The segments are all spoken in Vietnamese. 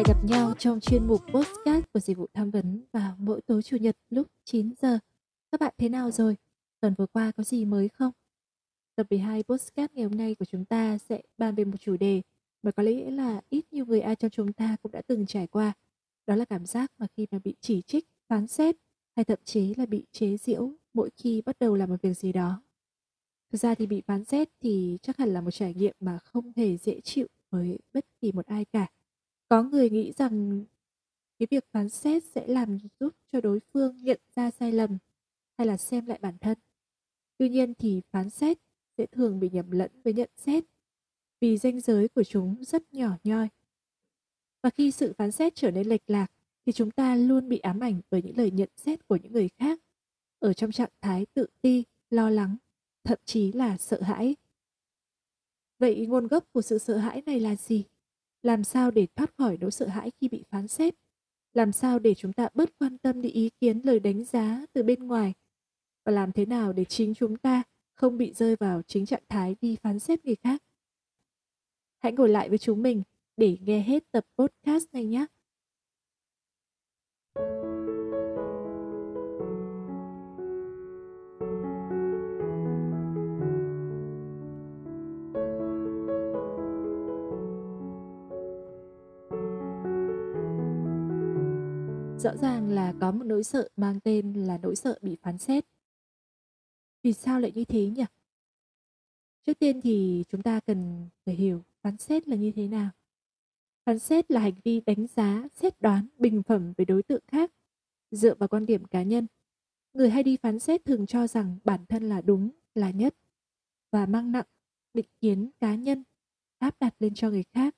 Lại gặp nhau trong chuyên mục podcast của dịch vụ tham vấn vào mỗi tối chủ nhật lúc 9 giờ. Các bạn thế nào rồi? Tuần vừa qua có gì mới không? Tập 12 podcast ngày hôm nay của chúng ta sẽ bàn về một chủ đề mà có lẽ là ít nhiều người ai trong chúng ta cũng đã từng trải qua. Đó là cảm giác mà khi mà bị chỉ trích, phán xét hay thậm chí là bị chế giễu mỗi khi bắt đầu làm một việc gì đó. Thực ra thì bị phán xét thì chắc hẳn là một trải nghiệm mà không hề dễ chịu với bất kỳ một ai cả. Có người nghĩ rằng cái việc phán xét sẽ làm giúp cho đối phương nhận ra sai lầm hay là xem lại bản thân. Tuy nhiên thì phán xét sẽ thường bị nhầm lẫn với nhận xét vì ranh giới của chúng rất nhỏ nhoi. Và khi sự phán xét trở nên lệch lạc thì chúng ta luôn bị ám ảnh bởi những lời nhận xét của những người khác ở trong trạng thái tự ti, lo lắng, thậm chí là sợ hãi. Vậy nguồn gốc của sự sợ hãi này là gì? Làm sao để thoát khỏi nỗi sợ hãi khi bị phán xét? Làm sao để chúng ta bớt quan tâm đến ý kiến lời đánh giá từ bên ngoài? Và làm thế nào để chính chúng ta không bị rơi vào chính trạng thái đi phán xét người khác? Hãy ngồi lại với chúng mình để nghe hết tập podcast này nhé. Rõ ràng là có một nỗi sợ mang tên là nỗi sợ bị phán xét. Vì sao lại như thế nhỉ? Trước tiên thì chúng ta cần phải hiểu phán xét là như thế nào. Phán xét là hành vi đánh giá, xét đoán, bình phẩm về đối tượng khác dựa vào quan điểm cá nhân. Người hay đi phán xét thường cho rằng bản thân là đúng, là nhất và mang nặng định kiến cá nhân áp đặt lên cho người khác.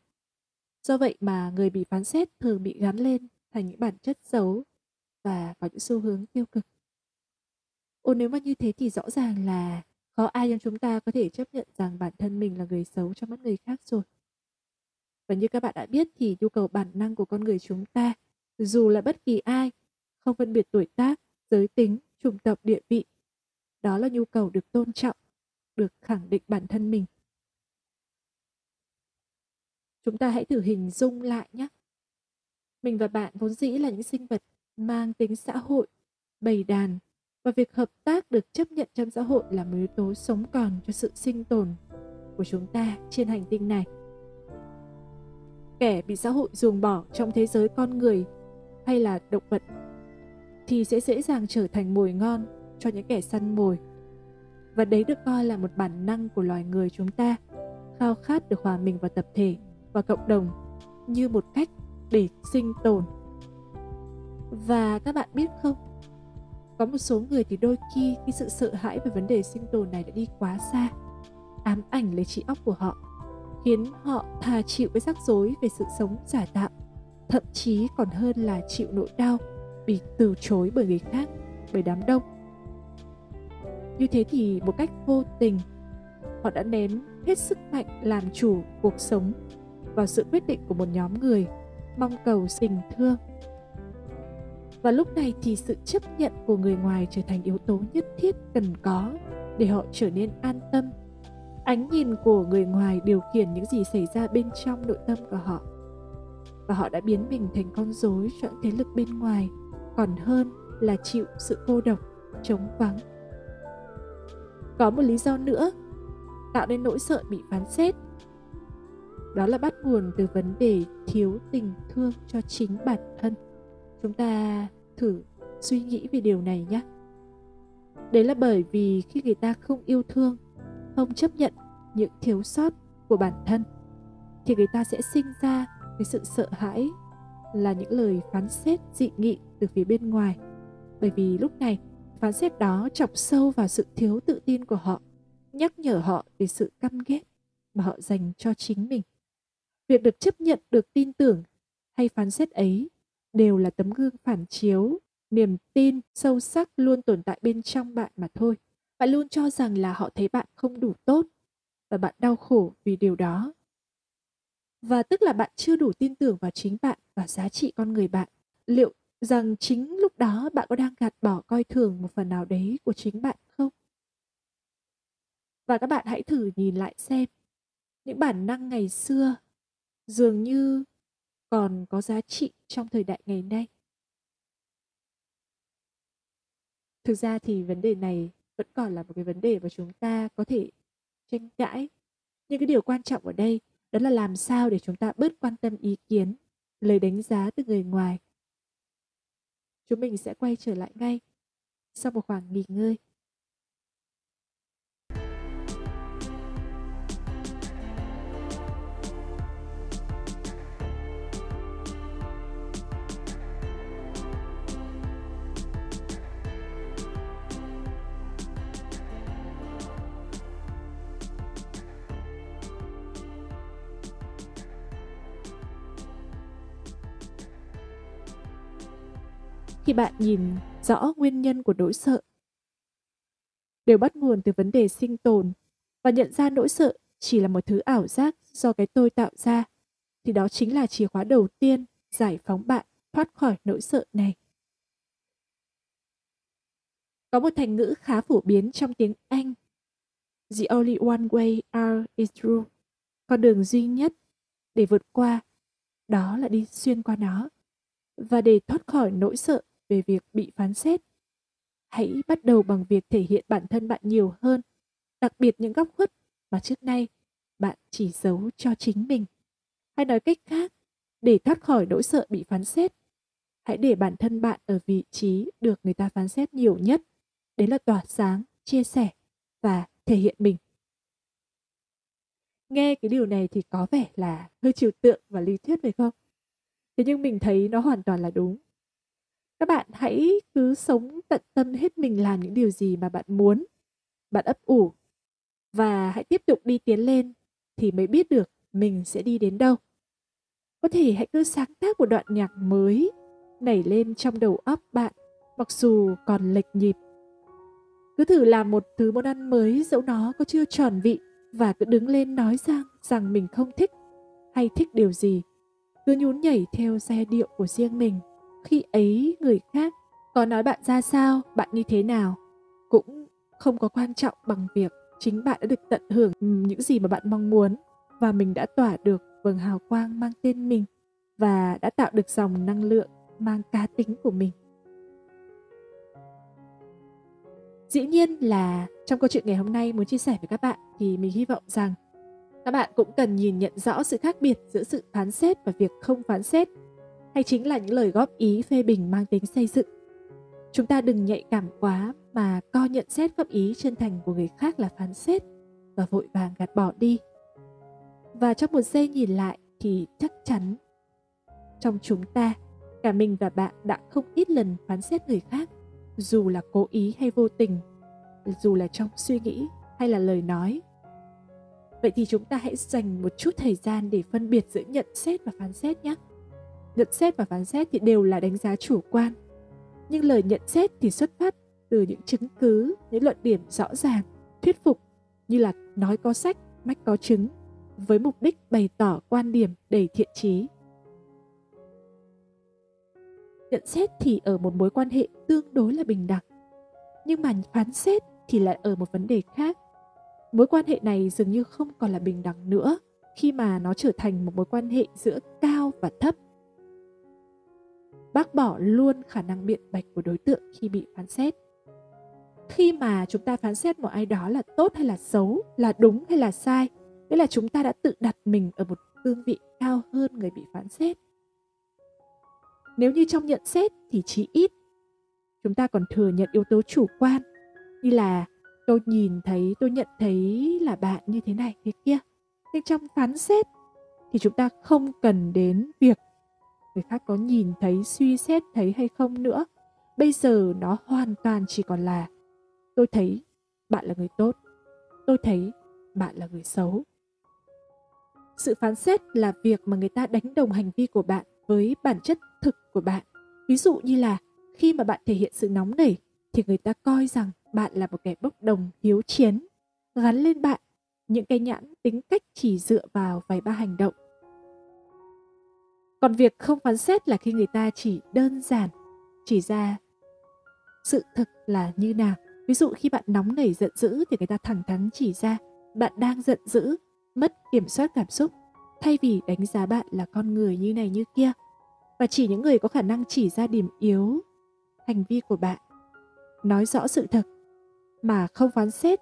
Do vậy mà người bị phán xét thường bị gắn lên thành những bản chất xấu và có những xu hướng tiêu cực. Ồ nếu mà như thế thì rõ ràng là khó ai trong chúng ta có thể chấp nhận rằng bản thân mình là người xấu trong mắt người khác rồi. Và như các bạn đã biết thì nhu cầu bản năng của con người chúng ta, dù là bất kỳ ai, không phân biệt tuổi tác, giới tính, chủng tộc, địa vị, đó là nhu cầu được tôn trọng, được khẳng định bản thân mình. Chúng ta hãy thử hình dung lại nhé. Mình và bạn vốn dĩ là những sinh vật mang tính xã hội, bầy đàn và việc hợp tác được chấp nhận trong xã hội là một yếu tố sống còn cho sự sinh tồn của chúng ta trên hành tinh này. Kẻ bị xã hội ruồng bỏ trong thế giới con người hay là động vật thì sẽ dễ dàng trở thành mồi ngon cho những kẻ săn mồi. Và đấy được coi là một bản năng của loài người chúng ta, khao khát được hòa mình vào tập thể và cộng đồng như một cách để sinh tồn. Và các bạn biết không, có một số người thì đôi khi cái sự sợ hãi về vấn đề sinh tồn này đã đi quá xa, ám ảnh lấy trí óc của họ, khiến họ thà chịu cái rắc rối về sự sống giả tạo, thậm chí còn hơn là chịu nỗi đau bị từ chối bởi người khác, bởi đám đông. Như thế thì một cách vô tình, họ đã ném hết sức mạnh làm chủ cuộc sống vào sự quyết định của một nhóm người mong cầu tình thương. Và lúc này thì sự chấp nhận của người ngoài trở thành yếu tố nhất thiết cần có để họ trở nên an tâm. Ánh nhìn của người ngoài điều khiển những gì xảy ra bên trong nội tâm của họ. Và họ đã biến mình thành con rối cho những thế lực bên ngoài, còn hơn là chịu sự cô độc trống vắng. Có một lý do nữa, tạo nên nỗi sợ bị phán xét đó là bắt nguồn từ vấn đề thiếu tình thương cho chính bản thân. Chúng ta thử suy nghĩ về điều này nhé. Đấy là bởi vì khi người ta không yêu thương, không chấp nhận những thiếu sót của bản thân, thì người ta sẽ sinh ra cái sự sợ hãi là những lời phán xét dị nghị từ phía bên ngoài. Bởi vì lúc này, phán xét đó chọc sâu vào sự thiếu tự tin của họ, nhắc nhở họ về sự căm ghét mà họ dành cho chính mình việc được chấp nhận, được tin tưởng hay phán xét ấy đều là tấm gương phản chiếu, niềm tin sâu sắc luôn tồn tại bên trong bạn mà thôi. Bạn luôn cho rằng là họ thấy bạn không đủ tốt và bạn đau khổ vì điều đó. Và tức là bạn chưa đủ tin tưởng vào chính bạn và giá trị con người bạn. Liệu rằng chính lúc đó bạn có đang gạt bỏ coi thường một phần nào đấy của chính bạn không? Và các bạn hãy thử nhìn lại xem, những bản năng ngày xưa dường như còn có giá trị trong thời đại ngày nay. Thực ra thì vấn đề này vẫn còn là một cái vấn đề mà chúng ta có thể tranh cãi. Nhưng cái điều quan trọng ở đây đó là làm sao để chúng ta bớt quan tâm ý kiến lời đánh giá từ người ngoài. Chúng mình sẽ quay trở lại ngay sau một khoảng nghỉ ngơi. Khi bạn nhìn rõ nguyên nhân của nỗi sợ đều bắt nguồn từ vấn đề sinh tồn và nhận ra nỗi sợ chỉ là một thứ ảo giác do cái tôi tạo ra, thì đó chính là chìa khóa đầu tiên giải phóng bạn thoát khỏi nỗi sợ này có một thành ngữ khá phổ biến trong tiếng Anh. The only one way out is through. Con đường duy nhất để vượt qua đó là đi xuyên qua nó. Và để thoát khỏi nỗi sợ về việc bị phán xét. Hãy bắt đầu bằng việc thể hiện bản thân bạn nhiều hơn, đặc biệt những góc khuất mà trước nay bạn chỉ giấu cho chính mình. Hay nói cách khác, để thoát khỏi nỗi sợ bị phán xét, hãy để bản thân bạn ở vị trí được người ta phán xét nhiều nhất. Đấy là tỏa sáng, chia sẻ và thể hiện mình. Nghe cái điều này thì có vẻ là hơi trừu tượng và lý thuyết phải không? Thế nhưng mình thấy nó hoàn toàn là đúng các bạn hãy cứ sống tận tâm hết mình làm những điều gì mà bạn muốn. Bạn ấp ủ và hãy tiếp tục đi tiến lên thì mới biết được mình sẽ đi đến đâu. Có thể hãy cứ sáng tác một đoạn nhạc mới nảy lên trong đầu óc bạn, mặc dù còn lệch nhịp. Cứ thử làm một thứ món ăn mới dẫu nó có chưa tròn vị và cứ đứng lên nói rằng rằng mình không thích hay thích điều gì. Cứ nhún nhảy theo giai điệu của riêng mình khi ấy người khác có nói bạn ra sao, bạn như thế nào, cũng không có quan trọng bằng việc chính bạn đã được tận hưởng những gì mà bạn mong muốn và mình đã tỏa được vầng hào quang mang tên mình và đã tạo được dòng năng lượng mang cá tính của mình. Dĩ nhiên là trong câu chuyện ngày hôm nay muốn chia sẻ với các bạn thì mình hy vọng rằng các bạn cũng cần nhìn nhận rõ sự khác biệt giữa sự phán xét và việc không phán xét hay chính là những lời góp ý phê bình mang tính xây dựng. Chúng ta đừng nhạy cảm quá mà coi nhận xét góp ý chân thành của người khác là phán xét và vội vàng gạt bỏ đi. Và trong một giây nhìn lại thì chắc chắn trong chúng ta, cả mình và bạn đã không ít lần phán xét người khác, dù là cố ý hay vô tình, dù là trong suy nghĩ hay là lời nói. Vậy thì chúng ta hãy dành một chút thời gian để phân biệt giữa nhận xét và phán xét nhé nhận xét và phán xét thì đều là đánh giá chủ quan. Nhưng lời nhận xét thì xuất phát từ những chứng cứ, những luận điểm rõ ràng, thuyết phục, như là nói có sách, mách có chứng, với mục đích bày tỏ quan điểm đầy thiện trí. Nhận xét thì ở một mối quan hệ tương đối là bình đẳng, nhưng mà phán xét thì lại ở một vấn đề khác. Mối quan hệ này dường như không còn là bình đẳng nữa khi mà nó trở thành một mối quan hệ giữa cao và thấp bác bỏ luôn khả năng biện bạch của đối tượng khi bị phán xét. Khi mà chúng ta phán xét một ai đó là tốt hay là xấu, là đúng hay là sai, nghĩa là chúng ta đã tự đặt mình ở một cương vị cao hơn người bị phán xét. Nếu như trong nhận xét thì chỉ ít, chúng ta còn thừa nhận yếu tố chủ quan, như là tôi nhìn thấy, tôi nhận thấy là bạn như thế này, thế kia. Nhưng trong phán xét thì chúng ta không cần đến việc người khác có nhìn thấy suy xét thấy hay không nữa bây giờ nó hoàn toàn chỉ còn là tôi thấy bạn là người tốt tôi thấy bạn là người xấu Sự phán xét là việc mà người ta đánh đồng hành vi của bạn với bản chất thực của bạn. Ví dụ như là khi mà bạn thể hiện sự nóng nảy thì người ta coi rằng bạn là một kẻ bốc đồng hiếu chiến, gắn lên bạn những cái nhãn tính cách chỉ dựa vào vài ba hành động. Còn việc không phán xét là khi người ta chỉ đơn giản chỉ ra sự thực là như nào. Ví dụ khi bạn nóng nảy giận dữ thì người ta thẳng thắn chỉ ra bạn đang giận dữ, mất kiểm soát cảm xúc, thay vì đánh giá bạn là con người như này như kia. Và chỉ những người có khả năng chỉ ra điểm yếu hành vi của bạn, nói rõ sự thật mà không phán xét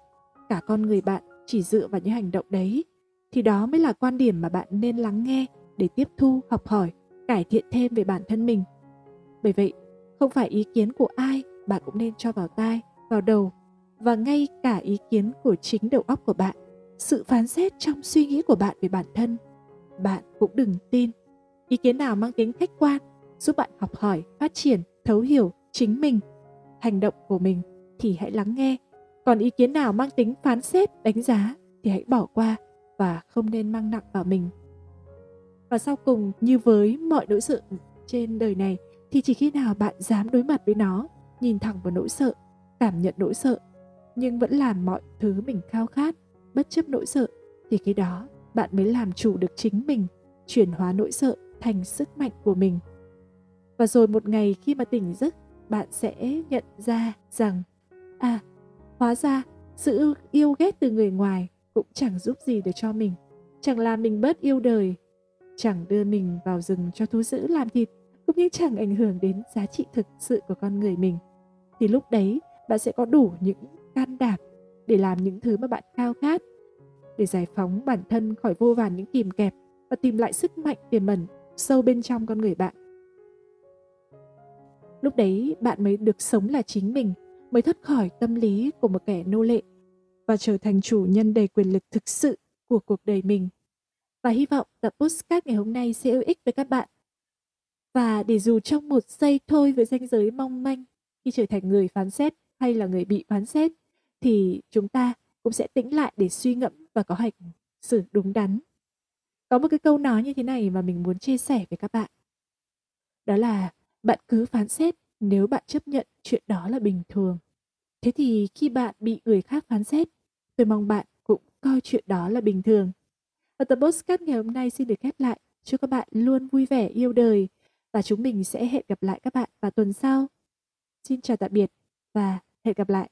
cả con người bạn chỉ dựa vào những hành động đấy thì đó mới là quan điểm mà bạn nên lắng nghe để tiếp thu, học hỏi, cải thiện thêm về bản thân mình. Bởi vậy, không phải ý kiến của ai bạn cũng nên cho vào tai, vào đầu và ngay cả ý kiến của chính đầu óc của bạn, sự phán xét trong suy nghĩ của bạn về bản thân, bạn cũng đừng tin. Ý kiến nào mang tính khách quan giúp bạn học hỏi, phát triển, thấu hiểu chính mình, hành động của mình thì hãy lắng nghe. Còn ý kiến nào mang tính phán xét, đánh giá thì hãy bỏ qua và không nên mang nặng vào mình. Và sau cùng, như với mọi nỗi sợ trên đời này, thì chỉ khi nào bạn dám đối mặt với nó, nhìn thẳng vào nỗi sợ, cảm nhận nỗi sợ, nhưng vẫn làm mọi thứ mình khao khát, bất chấp nỗi sợ, thì khi đó bạn mới làm chủ được chính mình, chuyển hóa nỗi sợ thành sức mạnh của mình. Và rồi một ngày khi mà tỉnh giấc, bạn sẽ nhận ra rằng à, hóa ra sự yêu ghét từ người ngoài cũng chẳng giúp gì được cho mình, chẳng làm mình bớt yêu đời, chẳng đưa mình vào rừng cho thú dữ làm thịt, cũng như chẳng ảnh hưởng đến giá trị thực sự của con người mình. Thì lúc đấy bạn sẽ có đủ những can đảm để làm những thứ mà bạn khao khát, để giải phóng bản thân khỏi vô vàn những kìm kẹp và tìm lại sức mạnh tiềm ẩn sâu bên trong con người bạn. Lúc đấy bạn mới được sống là chính mình, mới thoát khỏi tâm lý của một kẻ nô lệ và trở thành chủ nhân đầy quyền lực thực sự của cuộc đời mình. Và hy vọng tập postcard ngày hôm nay sẽ hữu ích với các bạn. Và để dù trong một giây thôi với danh giới mong manh khi trở thành người phán xét hay là người bị phán xét thì chúng ta cũng sẽ tĩnh lại để suy ngẫm và có hành xử đúng đắn. Có một cái câu nói như thế này mà mình muốn chia sẻ với các bạn. Đó là bạn cứ phán xét nếu bạn chấp nhận chuyện đó là bình thường. Thế thì khi bạn bị người khác phán xét, tôi mong bạn cũng coi chuyện đó là bình thường. Và tập podcast ngày hôm nay xin được khép lại. Chúc các bạn luôn vui vẻ, yêu đời và chúng mình sẽ hẹn gặp lại các bạn vào tuần sau. Xin chào tạm biệt và hẹn gặp lại.